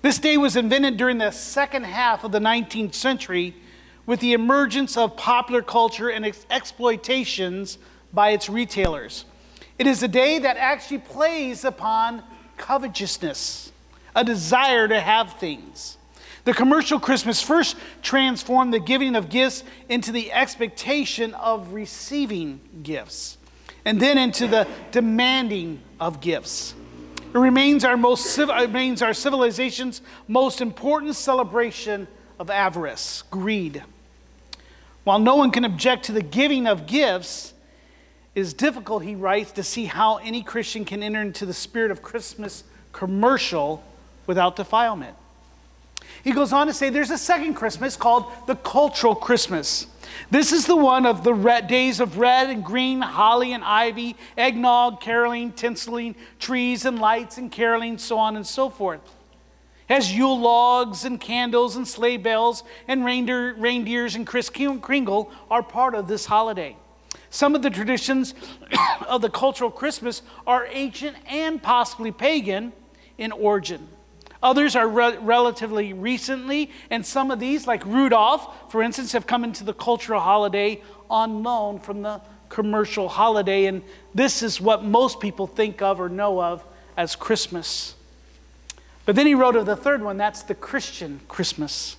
This day was invented during the second half of the 19th century with the emergence of popular culture and ex- exploitations by its retailers. It is a day that actually plays upon covetousness, a desire to have things. The commercial Christmas first transformed the giving of gifts into the expectation of receiving gifts, and then into the demanding of gifts. It remains our, most, uh, remains our civilization's most important celebration of avarice, greed. While no one can object to the giving of gifts, it is difficult, he writes, to see how any Christian can enter into the spirit of Christmas commercial without defilement. He goes on to say there's a second Christmas called the cultural Christmas. This is the one of the red, days of red and green, holly and ivy, eggnog, caroling, tinseling, trees and lights and caroling, so on and so forth. It has Yule logs and candles and sleigh bells and reindeer, reindeers and Kris Kringle are part of this holiday. Some of the traditions of the cultural Christmas are ancient and possibly pagan in origin. Others are re- relatively recently, and some of these, like Rudolph, for instance, have come into the cultural holiday on loan from the commercial holiday. And this is what most people think of or know of as Christmas. But then he wrote of the third one that's the Christian Christmas.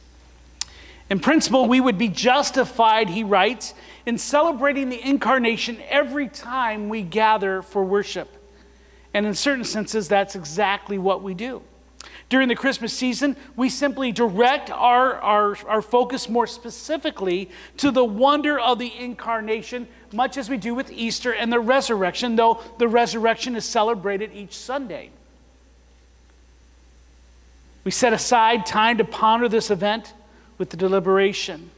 In principle, we would be justified, he writes, in celebrating the incarnation every time we gather for worship. And in certain senses, that's exactly what we do. During the Christmas season, we simply direct our, our, our focus more specifically to the wonder of the incarnation, much as we do with Easter and the resurrection, though the resurrection is celebrated each Sunday. We set aside time to ponder this event with the deliberation.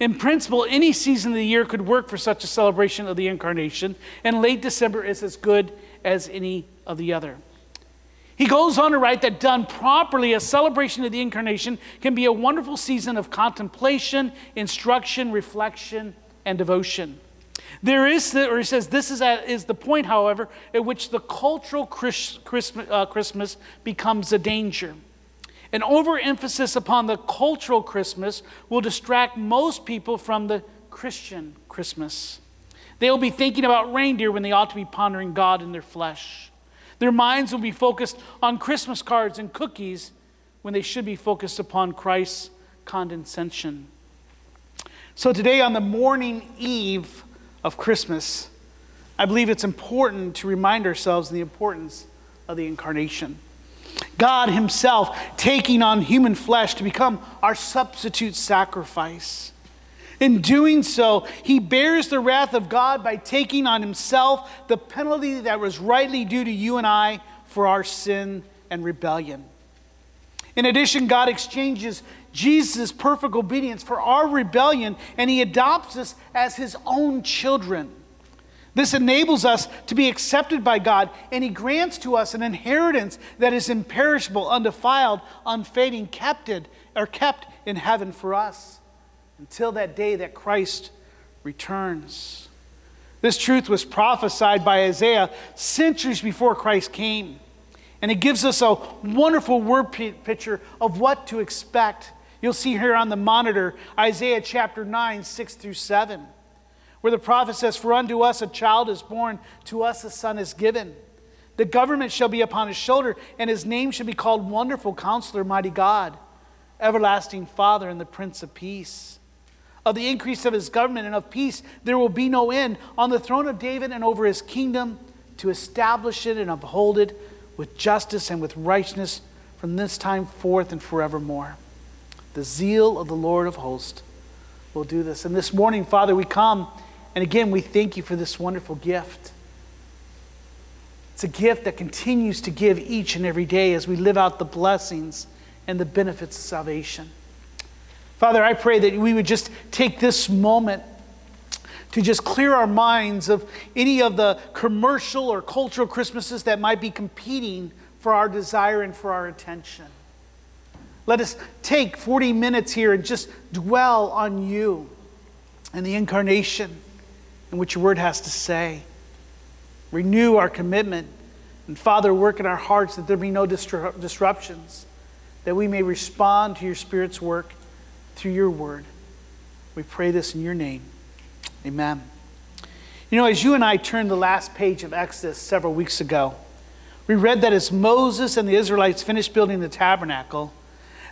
In principle, any season of the year could work for such a celebration of the incarnation, and late December is as good as any of the other. He goes on to write that done properly, a celebration of the incarnation can be a wonderful season of contemplation, instruction, reflection, and devotion. There is, or he says, this is, a, is the point, however, at which the cultural Chris, Christmas, uh, Christmas becomes a danger. An overemphasis upon the cultural Christmas will distract most people from the Christian Christmas. They'll be thinking about reindeer when they ought to be pondering God in their flesh. Their minds will be focused on Christmas cards and cookies when they should be focused upon Christ's condescension. So, today, on the morning eve of Christmas, I believe it's important to remind ourselves the importance of the incarnation. God Himself taking on human flesh to become our substitute sacrifice. In doing so, he bears the wrath of God by taking on himself the penalty that was rightly due to you and I for our sin and rebellion. In addition, God exchanges Jesus' perfect obedience for our rebellion, and he adopts us as his own children. This enables us to be accepted by God, and he grants to us an inheritance that is imperishable, undefiled, unfading, kept, or kept in heaven for us until that day that Christ returns. This truth was prophesied by Isaiah centuries before Christ came. And it gives us a wonderful word picture of what to expect. You'll see here on the monitor Isaiah chapter 9, 6 through 7, where the prophet says, For unto us a child is born, to us a son is given. The government shall be upon his shoulder, and his name shall be called Wonderful Counselor, Mighty God, Everlasting Father, and the Prince of Peace of the increase of his government and of peace, there will be no end on the throne of David and over his kingdom to establish it and uphold it with justice and with righteousness from this time forth and forevermore. The zeal of the Lord of hosts will do this. And this morning, Father, we come and again we thank you for this wonderful gift. It's a gift that continues to give each and every day as we live out the blessings and the benefits of salvation. Father, I pray that we would just take this moment to just clear our minds of any of the commercial or cultural Christmases that might be competing for our desire and for our attention. Let us take 40 minutes here and just dwell on you and the incarnation and what your word has to say. Renew our commitment. And Father, work in our hearts that there be no disruptions, that we may respond to your Spirit's work through your word. We pray this in your name. Amen. You know, as you and I turned the last page of Exodus several weeks ago, we read that as Moses and the Israelites finished building the tabernacle,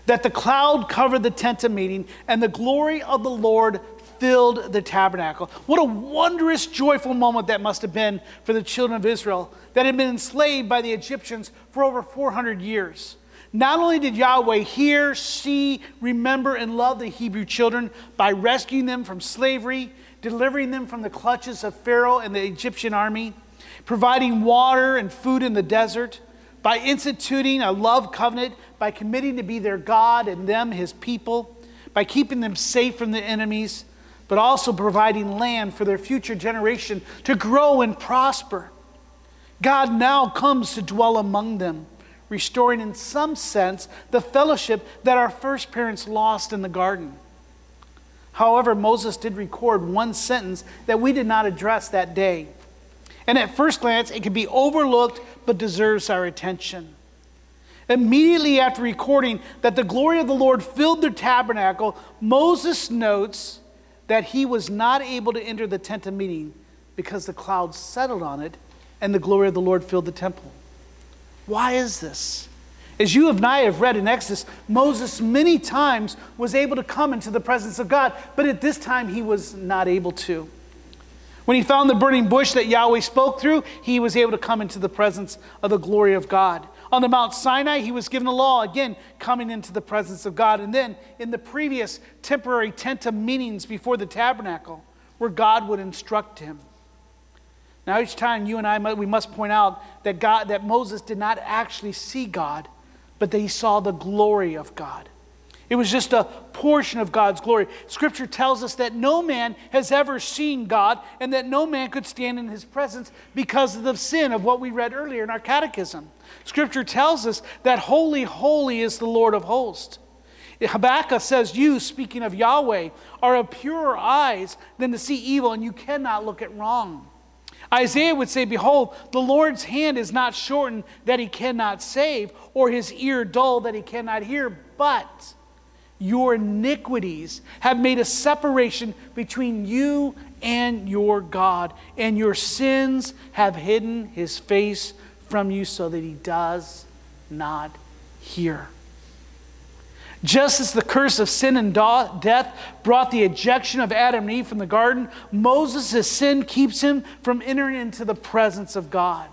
that the cloud covered the tent of meeting and the glory of the Lord filled the tabernacle. What a wondrous, joyful moment that must have been for the children of Israel that had been enslaved by the Egyptians for over 400 years. Not only did Yahweh hear, see, remember, and love the Hebrew children by rescuing them from slavery, delivering them from the clutches of Pharaoh and the Egyptian army, providing water and food in the desert, by instituting a love covenant, by committing to be their God and them his people, by keeping them safe from the enemies, but also providing land for their future generation to grow and prosper. God now comes to dwell among them, restoring, in some sense, the fellowship that our first parents lost in the garden. However, Moses did record one sentence that we did not address that day. And at first glance, it can be overlooked but deserves our attention. Immediately after recording that the glory of the Lord filled the tabernacle, Moses notes that he was not able to enter the tent of meeting because the cloud settled on it and the glory of the Lord filled the temple. Why is this? As you and I have read in Exodus, Moses many times was able to come into the presence of God, but at this time he was not able to. When he found the burning bush that Yahweh spoke through, he was able to come into the presence of the glory of God. On the Mount Sinai, he was given a law, again, coming into the presence of God. And then in the previous temporary tent of meetings before the tabernacle, where God would instruct him. Now, each time you and I, we must point out that, God, that Moses did not actually see God, but that he saw the glory of God. It was just a portion of God's glory. Scripture tells us that no man has ever seen God and that no man could stand in his presence because of the sin of what we read earlier in our catechism. Scripture tells us that holy, holy is the Lord of hosts. Habakkuk says, You, speaking of Yahweh, are of purer eyes than to see evil, and you cannot look at wrong. Isaiah would say, Behold, the Lord's hand is not shortened that he cannot save, or his ear dull that he cannot hear, but your iniquities have made a separation between you and your God, and your sins have hidden his face from you so that he does not hear. Just as the curse of sin and death brought the ejection of Adam and Eve from the garden, Moses' sin keeps him from entering into the presence of God.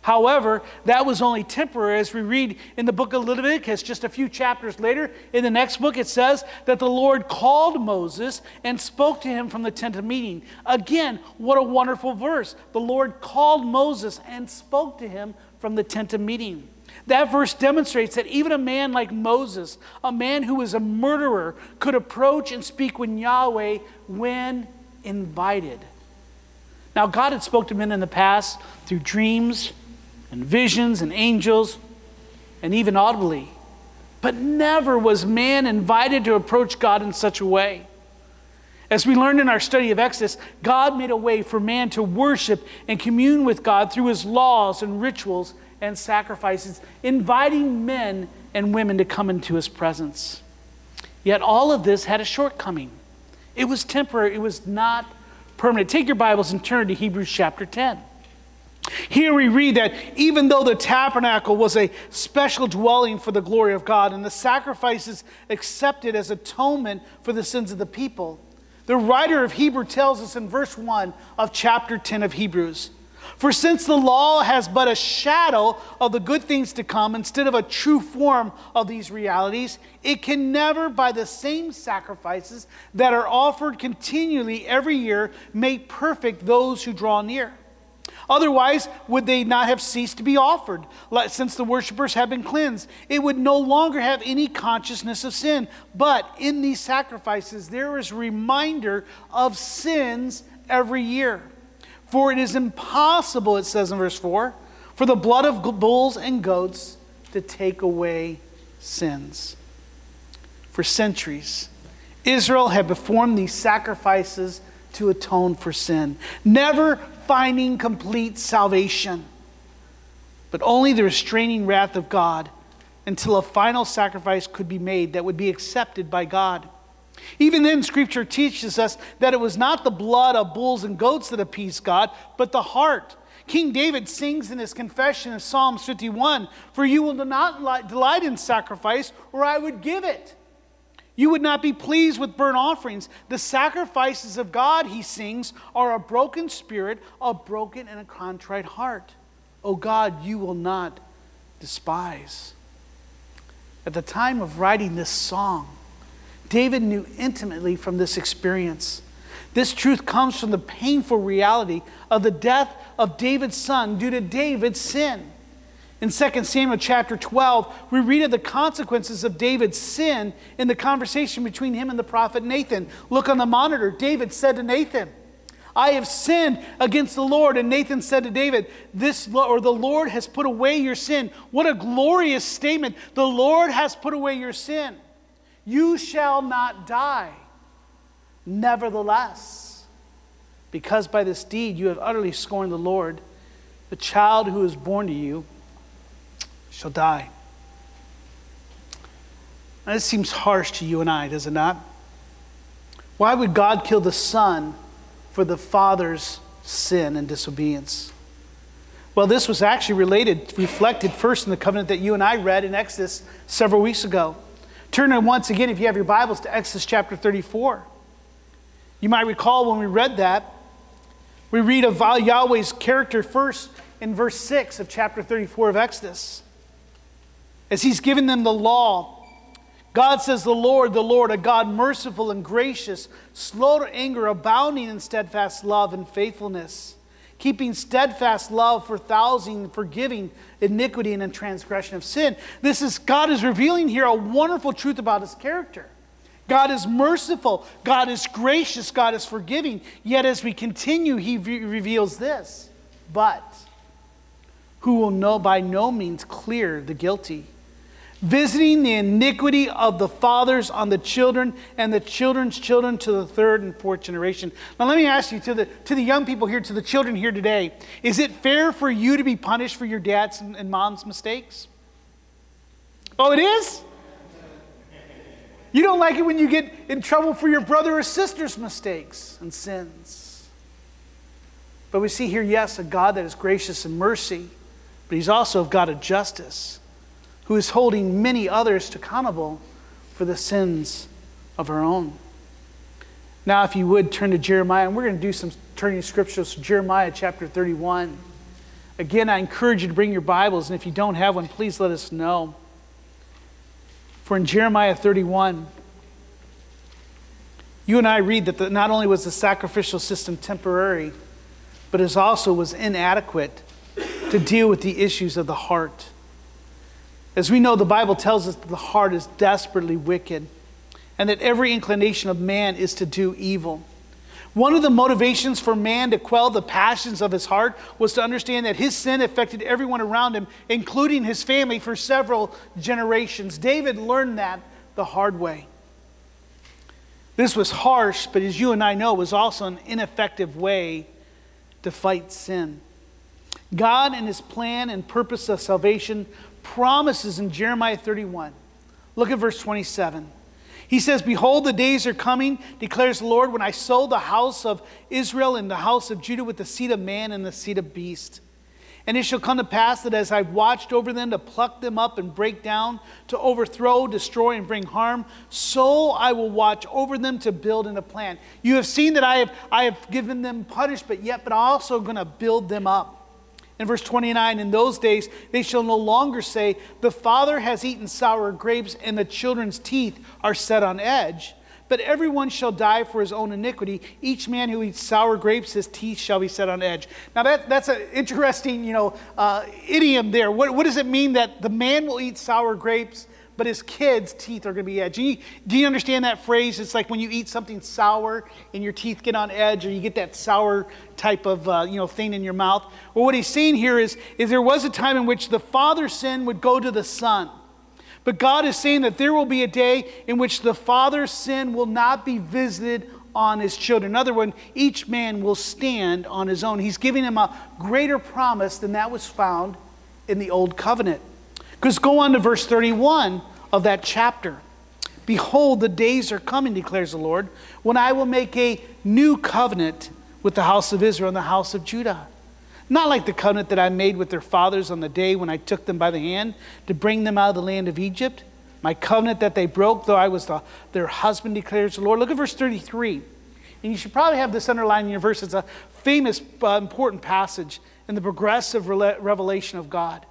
However, that was only temporary. As we read in the book of Leviticus, just a few chapters later, in the next book, it says that the Lord called Moses and spoke to him from the tent of meeting. Again, what a wonderful verse. The Lord called Moses and spoke to him from the tent of meeting. That verse demonstrates that even a man like Moses, a man who was a murderer, could approach and speak with Yahweh when invited. Now, God had spoken to men in the past through dreams and visions and angels and even audibly, but never was man invited to approach God in such a way. As we learned in our study of Exodus, God made a way for man to worship and commune with God through his laws and rituals and sacrifices, inviting men and women to come into his presence. Yet all of this had a shortcoming. It was temporary, it was not permanent. Take your Bibles and turn to Hebrews chapter 10. Here we read that even though the tabernacle was a special dwelling for the glory of God and the sacrifices accepted as atonement for the sins of the people, the writer of Hebrew tells us in verse 1 of chapter 10 of Hebrews for since the law has but a shadow of the good things to come instead of a true form of these realities, it can never, by the same sacrifices that are offered continually every year, make perfect those who draw near. Otherwise, would they not have ceased to be offered, since the worshippers have been cleansed? It would no longer have any consciousness of sin. But in these sacrifices, there is reminder of sins every year. For it is impossible, it says in verse 4, for the blood of bulls and goats to take away sins. For centuries, Israel had performed these sacrifices to atone for sin, never finding complete salvation, but only the restraining wrath of God until a final sacrifice could be made that would be accepted by God. Even then, Scripture teaches us that it was not the blood of bulls and goats that appeased God, but the heart. King David sings in his confession of Psalms 51 For you will not delight in sacrifice, or I would give it. You would not be pleased with burnt offerings. The sacrifices of God, he sings, are a broken spirit, a broken and a contrite heart. O God, you will not despise. At the time of writing this song, David knew intimately from this experience. This truth comes from the painful reality of the death of David's son due to David's sin. In 2 Samuel chapter 12, we read of the consequences of David's sin in the conversation between him and the prophet Nathan. Look on the monitor. David said to Nathan, I have sinned against the Lord. And Nathan said to David, This or the Lord has put away your sin. What a glorious statement. The Lord has put away your sin. You shall not die. Nevertheless, because by this deed you have utterly scorned the Lord, the child who is born to you shall die. Now, this seems harsh to you and I, does it not? Why would God kill the son for the father's sin and disobedience? Well, this was actually related, reflected first in the covenant that you and I read in Exodus several weeks ago. Turn once again, if you have your Bibles, to Exodus chapter 34. You might recall when we read that, we read of Yahweh's character first in verse 6 of chapter 34 of Exodus as he's given them the law. God says, The Lord, the Lord, a God merciful and gracious, slow to anger, abounding in steadfast love and faithfulness, keeping steadfast love for thousands, forgiving iniquity and transgression of sin. This is God is revealing here a wonderful truth about his character. God is merciful, God is gracious, God is forgiving. Yet as we continue, he re- reveals this. But who will know by no means clear the guilty? Visiting the iniquity of the fathers on the children and the children's children to the third and fourth generation. Now, let me ask you to the, to the young people here, to the children here today, is it fair for you to be punished for your dad's and, and mom's mistakes? Oh, it is? You don't like it when you get in trouble for your brother or sister's mistakes and sins. But we see here, yes, a God that is gracious and mercy, but He's also a God of justice who is holding many others to accountable for the sins of our own. Now, if you would turn to Jeremiah, and we're going to do some turning scriptures, Jeremiah chapter 31. Again, I encourage you to bring your Bibles, and if you don't have one, please let us know. For in Jeremiah 31, you and I read that the, not only was the sacrificial system temporary, but it also was inadequate to deal with the issues of the heart. As we know, the Bible tells us that the heart is desperately wicked and that every inclination of man is to do evil. One of the motivations for man to quell the passions of his heart was to understand that his sin affected everyone around him, including his family, for several generations. David learned that the hard way. This was harsh, but as you and I know, was also an ineffective way to fight sin. God and his plan and purpose of salvation promises in Jeremiah 31. Look at verse 27. He says, Behold, the days are coming, declares the Lord, when I sow the house of Israel and the house of Judah with the seed of man and the seed of beast. And it shall come to pass that as I've watched over them to pluck them up and break down, to overthrow, destroy, and bring harm, so I will watch over them to build and to plant. You have seen that I have, I have given them punishment, but yet, but I'm also going to build them up. In verse 29, in those days they shall no longer say, The father has eaten sour grapes and the children's teeth are set on edge. But everyone shall die for his own iniquity. Each man who eats sour grapes, his teeth shall be set on edge. Now, that, that's an interesting, you know, uh, idiom there. What, what does it mean that the man will eat sour grapes, but his kids' teeth are going to be you, do you understand that phrase? It's like when you eat something sour and your teeth get on edge, or you get that sour type of, uh, you know, thing in your mouth. Well, what he's saying here is, is there was a time in which the father's sin would go to the son. But God is saying that there will be a day in which the father's sin will not be visited on his children. Another one, each man will stand on his own. He's giving him a greater promise than that was found in the old covenant. Because go on to verse 31 of that chapter. Behold, the days are coming, declares the Lord, when I will make a new covenant with the house of Israel and the house of Judah not like the covenant that I made with their fathers on the day when I took them by the hand to bring them out of the land of Egypt. My covenant that they broke, though I was the, their husband, declares the Lord. Look at verse 33. And you should probably have this underlined in your verse. It's a famous, uh, important passage in the progressive revelation of God.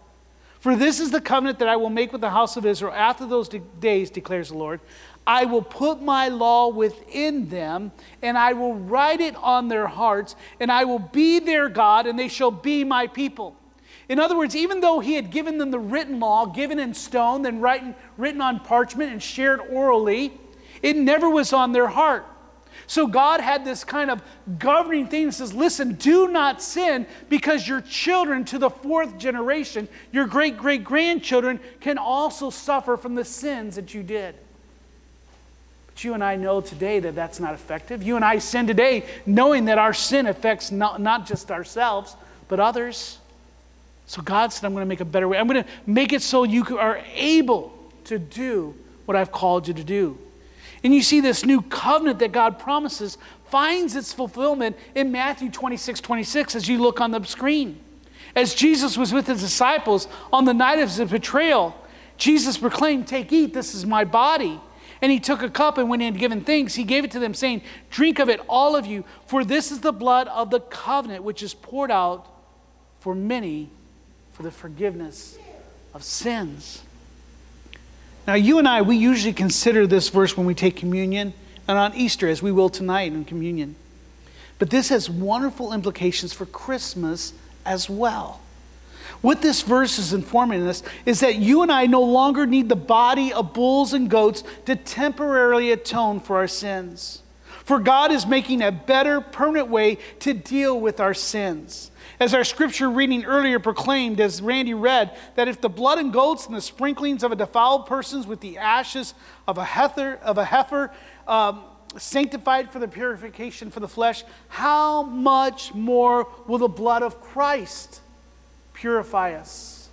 For this is the covenant that I will make with the house of Israel after those de- days, declares the Lord. I will put my law within them, and I will write it on their hearts, and I will be their God, and they shall be my people. In other words, even though he had given them the written law, given in stone, then written, written on parchment and shared orally, it never was on their heart. So God had this kind of governing thing that says, listen, do not sin because your children to the fourth generation, your great great grandchildren, can also suffer from the sins that you did. But you and I know today that that's not effective. You and I sin today knowing that our sin affects not, not just ourselves, but others. So God said, I'm going to make a better way. I'm going to make it so you are able to do what I've called you to do. And you see this new covenant that God promises finds its fulfillment in Matthew 26 26 as you look on the screen. As Jesus was with his disciples on the night of his betrayal, Jesus proclaimed, Take, eat, this is my body. And he took a cup and when he had given thanks, he gave it to them, saying, Drink of it, all of you, for this is the blood of the covenant which is poured out for many for the forgiveness of sins. Now, you and I, we usually consider this verse when we take communion and on Easter, as we will tonight in communion. But this has wonderful implications for Christmas as well. What this verse is informing us is that you and I no longer need the body of bulls and goats to temporarily atone for our sins. For God is making a better, permanent way to deal with our sins. As our scripture reading earlier proclaimed, as Randy read, that if the blood and goats and the sprinklings of a defiled persons with the ashes of a heifer, of a heifer um, sanctified for the purification for the flesh, how much more will the blood of Christ? purify us.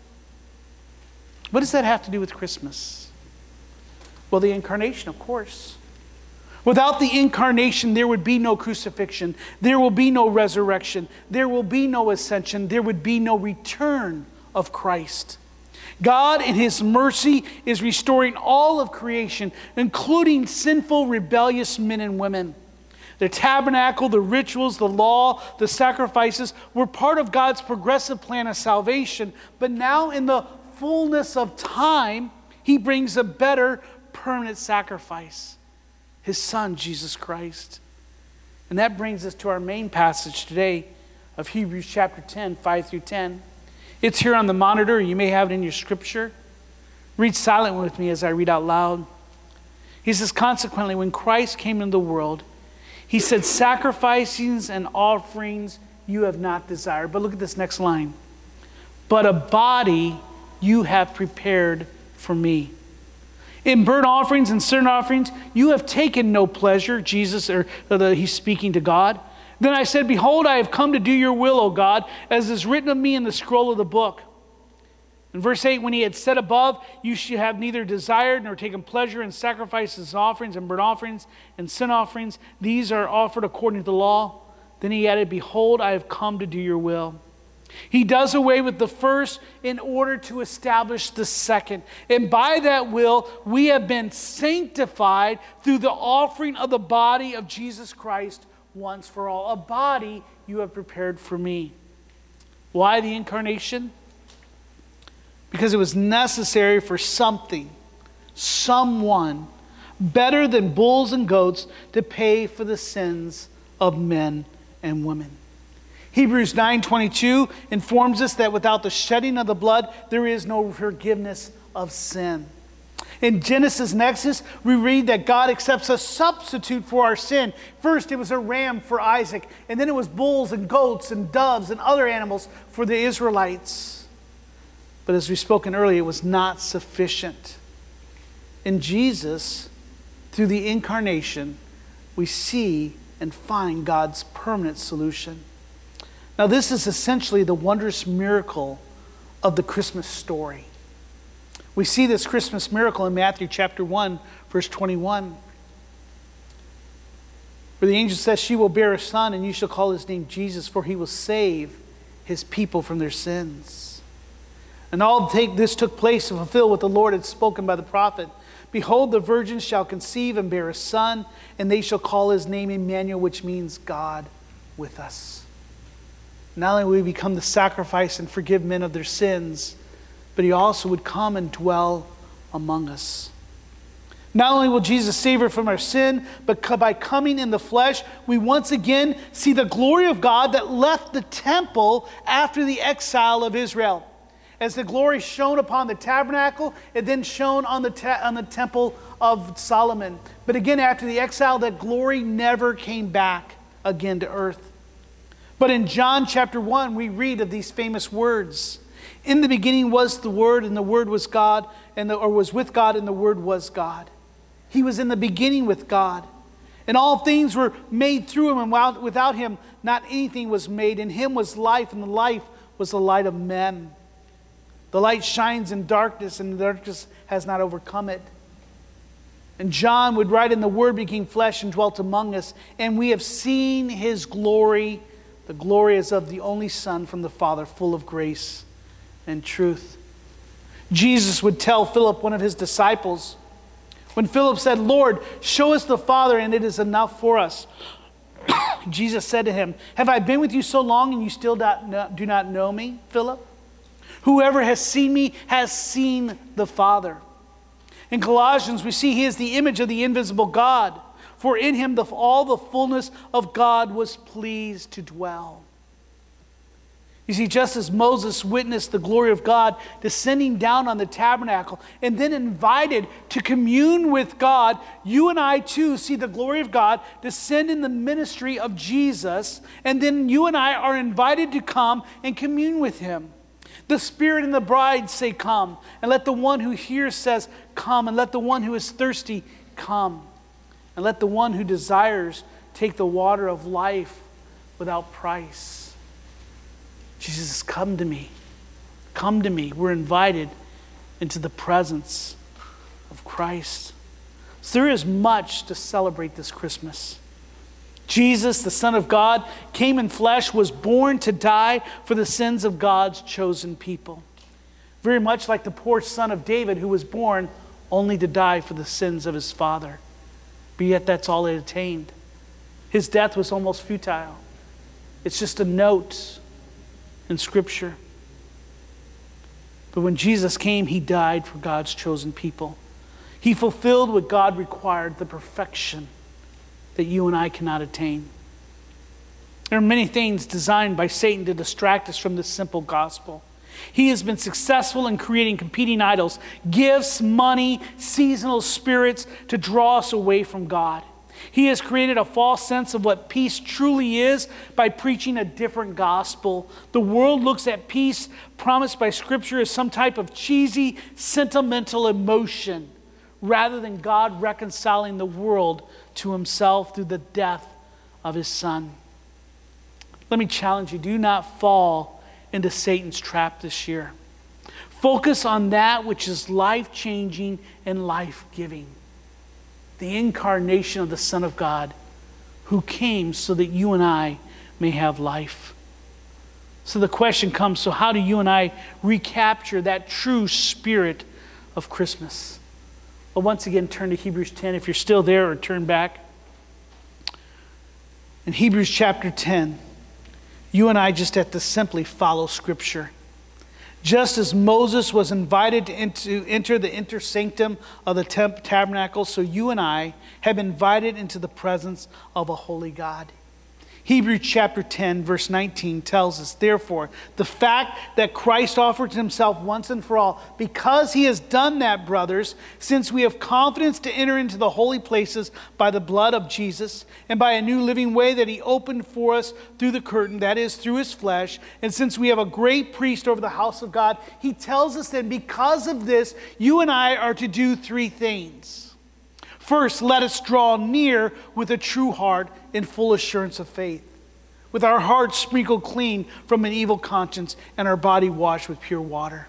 What does that have to do with Christmas? Well, the incarnation, of course. Without the incarnation, there would be no crucifixion. There will be no resurrection. There will be no ascension. There would be no return of Christ. God, in His mercy, is restoring all of creation, including sinful, rebellious men and women. The tabernacle, the rituals, the law, the sacrifices were part of God's progressive plan of salvation. But now, in the fullness of time, He brings a better permanent sacrifice His Son, Jesus Christ. And that brings us to our main passage today of Hebrews chapter 10, 5 through 10. It's here on the monitor. You may have it in your scripture. Read silently with me as I read out loud. He says, Consequently, when Christ came into the world, he said, Sacrifices and offerings you have not desired. But look at this next line. But a body you have prepared for me. In burnt offerings and sin offerings, you have taken no pleasure. Jesus, or, the, he's speaking to God. Then I said, Behold, I have come to do your will, O God, as is written of me in the scroll of the book. In verse 8, when he had said above, You should have neither desired nor taken pleasure in sacrifices, offerings, and burnt offerings, and sin offerings. These are offered according to the law. Then he added, Behold, I have come to do your will. He does away with the first in order to establish the second. And by that will, we have been sanctified through the offering of the body of Jesus Christ once for all. A body you have prepared for me. Why the incarnation? because it was necessary for something, someone, better than bulls and goats to pay for the sins of men and women. Hebrews 9:22 informs us that without the shedding of the blood there is no forgiveness of sin. In Genesis and Exodus, we read that God accepts a substitute for our sin. First, it was a ram for Isaac, and then it was bulls and goats and doves and other animals for the Israelites. But as we spoken earlier, it was not sufficient. In Jesus, through the incarnation, we see and find God's permanent solution. Now, this is essentially the wondrous miracle of the Christmas story. We see this Christmas miracle in Matthew chapter 1, verse 21, where the angel says, She will bear a son, and you shall call his name Jesus, for he will save his people from their sins. And all take, this took place to fulfill what the Lord had spoken by the prophet. Behold, the virgin shall conceive and bear a son, and they shall call his name Emmanuel, which means God with us. Not only will he become the sacrifice and forgive men of their sins, but he also would come and dwell among us. Not only will Jesus save us from our sin, but by coming in the flesh, we once again see the glory of God that left the temple after the exile of Israel. As the glory shone upon the tabernacle, it then shone on the, ta- on the temple of Solomon. But again, after the exile, that glory never came back again to earth. But in John chapter 1, we read of these famous words in the beginning was the Word, and the Word was God, and the, or was with God, and the Word was God. He was in the beginning with God. And all things were made through him, and without him, not anything was made. In him was life, and the life was the light of men. The light shines in darkness, and the darkness has not overcome it. And John would write, And the Word became flesh and dwelt among us, and we have seen his glory. The glory is of the only Son from the Father, full of grace and truth. Jesus would tell Philip, one of his disciples, when Philip said, Lord, show us the Father, and it is enough for us. Jesus said to him, Have I been with you so long and you still do not know me, Philip? Whoever has seen me has seen the Father. In Colossians, we see he is the image of the invisible God, for in him the, all the fullness of God was pleased to dwell. You see, just as Moses witnessed the glory of God descending down on the tabernacle and then invited to commune with God, you and I too see the glory of God descend in the ministry of Jesus, and then you and I are invited to come and commune with Him. The Spirit and the bride say, Come, and let the one who hears says, Come, and let the one who is thirsty come, and let the one who desires take the water of life without price. Jesus, come to me. Come to me. We're invited into the presence of Christ. So there is much to celebrate this Christmas. Jesus, the Son of God, came in flesh, was born to die for the sins of God's chosen people. Very much like the poor son of David who was born only to die for the sins of his father. But yet that's all it attained. His death was almost futile. It's just a note in Scripture. But when Jesus came, he died for God's chosen people. He fulfilled what God required, the perfection that you and I cannot attain. There are many things designed by Satan to distract us from this simple gospel. He has been successful in creating competing idols, gifts, money, seasonal spirits to draw us away from God. He has created a false sense of what peace truly is by preaching a different gospel. The world looks at peace promised by Scripture as some type of cheesy, sentimental emotion rather than God reconciling the world to Himself through the death of His Son. Let me challenge you do not fall into Satan's trap this year. Focus on that which is life changing and life giving the incarnation of the Son of God who came so that you and I may have life. So the question comes so, how do you and I recapture that true spirit of Christmas? Well, once again, turn to Hebrews 10 if you're still there, or turn back. In Hebrews chapter 10, you and I just have to simply follow Scripture. Just as Moses was invited to enter the inner sanctum of the tabernacle, so you and I have been invited into the presence of a holy God. Hebrews chapter 10, verse 19 tells us, therefore, the fact that Christ offered himself once and for all, because he has done that, brothers, since we have confidence to enter into the holy places by the blood of Jesus and by a new living way that he opened for us through the curtain, that is, through his flesh, and since we have a great priest over the house of God, he tells us that because of this, you and I are to do three things. First, let us draw near with a true heart in full assurance of faith, with our hearts sprinkled clean from an evil conscience and our body washed with pure water.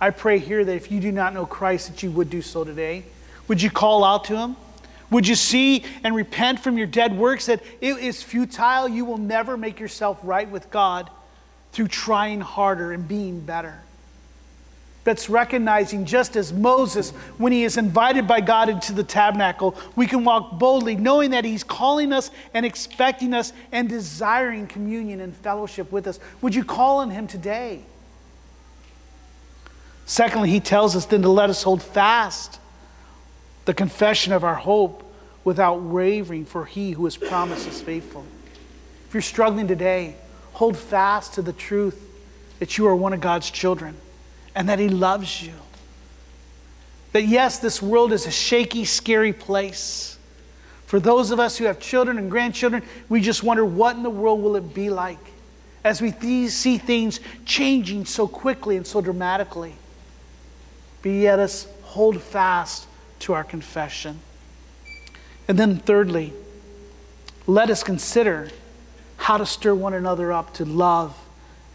I pray here that if you do not know Christ, that you would do so today. Would you call out to him? Would you see and repent from your dead works that it is futile? You will never make yourself right with God through trying harder and being better that's recognizing just as Moses, when he is invited by God into the tabernacle, we can walk boldly, knowing that he's calling us and expecting us and desiring communion and fellowship with us. Would you call on him today? Secondly, he tells us then to let us hold fast the confession of our hope without wavering, for he who has promised is faithful. If you're struggling today, hold fast to the truth that you are one of God's children and that He loves you. That yes, this world is a shaky, scary place. For those of us who have children and grandchildren, we just wonder what in the world will it be like as we th- see things changing so quickly and so dramatically. But yet, us hold fast to our confession. And then, thirdly, let us consider how to stir one another up to love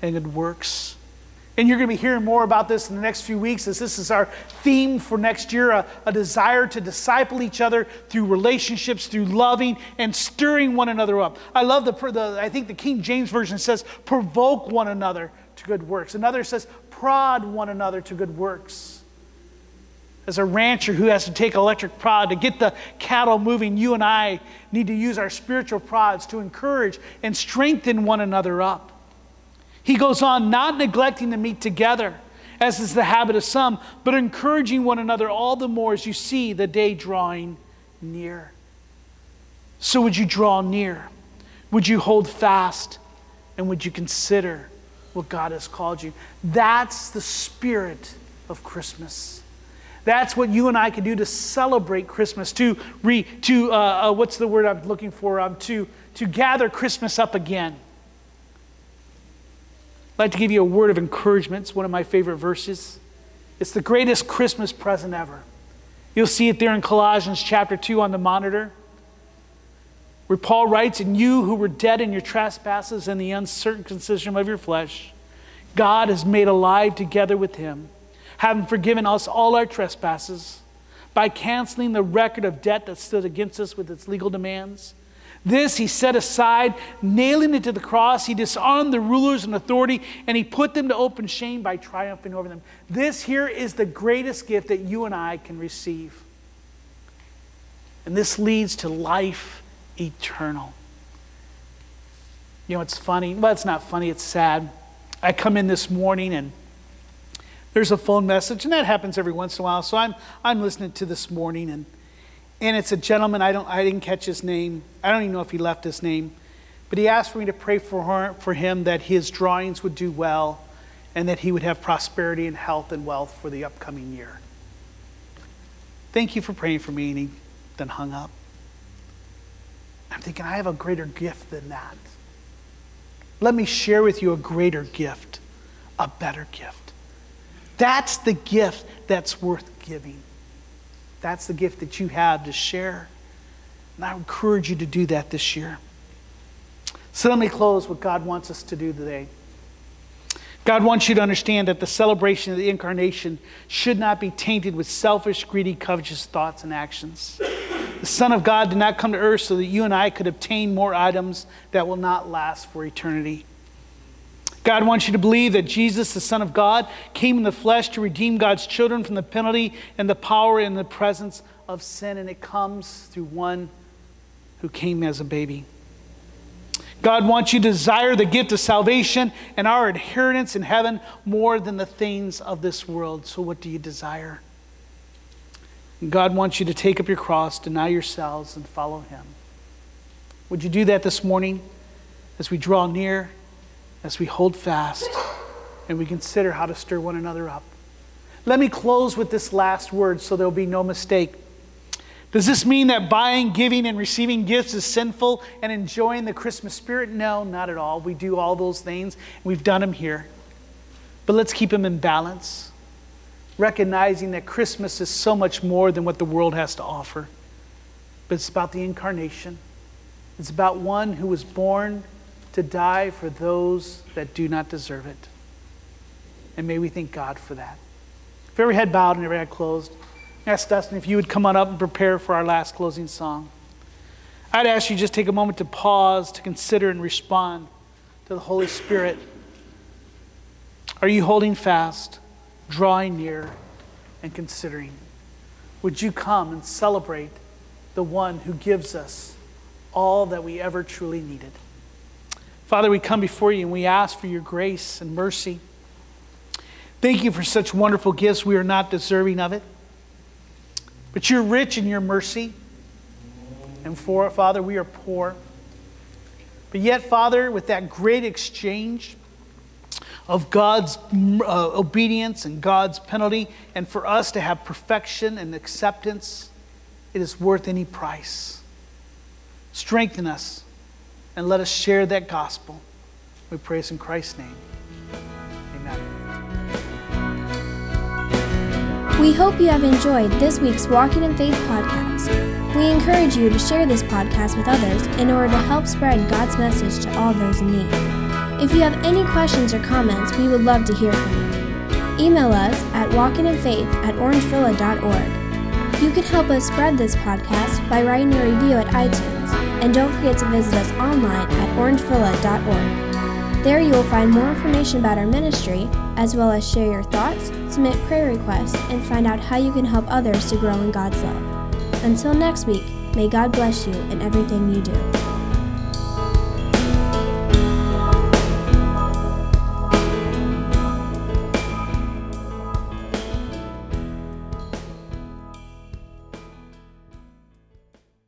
and good works. And you're going to be hearing more about this in the next few weeks as this is our theme for next year a, a, desire to disciple each other through relationships, through loving and stirring one another up. I love the, the, I think the King James Version says, provoke one another to good works. Another says, prod one another to good works. As a rancher who has to take electric prod to get the cattle moving, you and I need to use our spiritual prods to encourage and strengthen one another up. He goes on, not neglecting to meet together, as is the habit of some, but encouraging one another all the more as you see the day drawing near. So, would you draw near? Would you hold fast? And would you consider what God has called you? That's the spirit of Christmas. That's what you and I can do to celebrate Christmas, to, re, to uh, uh, what's the word I'm looking for? Um, to, to gather Christmas up again. I'd like to give you a word of encouragement. It's one of my favorite verses. It's the greatest Christmas present ever. You'll see it there in Colossians chapter 2 on the monitor, where Paul writes, And you who were dead in your trespasses and the uncircumcision of your flesh, God has made alive together with him, having forgiven us all our trespasses by canceling the record of debt that stood against us with its legal demands this he set aside, nailing it to the cross. He disarmed the rulers and authority, and he put them to open shame by triumphing over them. This here is the greatest gift that you and I can receive. And this leads to life eternal. You know, it's funny. Well, it's not funny, it's sad. I come in this morning and there's a phone message, and that happens every once in a while. So I'm, I'm listening to this morning, and and it's a gentleman, I, don't, I didn't catch his name. I don't even know if he left his name. But he asked for me to pray for, her, for him that his drawings would do well and that he would have prosperity and health and wealth for the upcoming year. Thank you for praying for me. And he then hung up. I'm thinking, I have a greater gift than that. Let me share with you a greater gift, a better gift. That's the gift that's worth giving. That's the gift that you have to share. And I encourage you to do that this year. So let me close what God wants us to do today. God wants you to understand that the celebration of the incarnation should not be tainted with selfish, greedy, covetous thoughts and actions. The Son of God did not come to earth so that you and I could obtain more items that will not last for eternity. God wants you to believe that Jesus, the Son of God, came in the flesh to redeem God's children from the penalty and the power and the presence of sin, and it comes through one who came as a baby. God wants you to desire the gift of salvation and our inheritance in heaven more than the things of this world. So, what do you desire? God wants you to take up your cross, deny yourselves, and follow Him. Would you do that this morning as we draw near, as we hold fast, and we consider how to stir one another up? Let me close with this last word so there'll be no mistake. Does this mean that buying, giving, and receiving gifts is sinful and enjoying the Christmas spirit? No, not at all. We do all those things. We've done them here. But let's keep them in balance, recognizing that Christmas is so much more than what the world has to offer. But it's about the incarnation, it's about one who was born to die for those that do not deserve it. And may we thank God for that. If every head bowed and every head closed, ask Dustin if you would come on up and prepare for our last closing song. I'd ask you just take a moment to pause, to consider and respond to the Holy Spirit. Are you holding fast, drawing near, and considering? Would you come and celebrate the one who gives us all that we ever truly needed? Father, we come before you and we ask for your grace and mercy. Thank you for such wonderful gifts. We are not deserving of it. But you're rich in your mercy. And for Father, we are poor. But yet, Father, with that great exchange of God's uh, obedience and God's penalty, and for us to have perfection and acceptance, it is worth any price. Strengthen us and let us share that gospel. We praise in Christ's name. Amen. We hope you have enjoyed this week's Walking in Faith podcast. We encourage you to share this podcast with others in order to help spread God's message to all those in need. If you have any questions or comments, we would love to hear from you. Email us at walkinginfaith at orangevilla.org. You can help us spread this podcast by writing a review at iTunes, and don't forget to visit us online at orangevilla.org. There you will find more information about our ministry, as well as share your thoughts, submit prayer requests, and find out how you can help others to grow in God's love. Until next week, may God bless you in everything you do.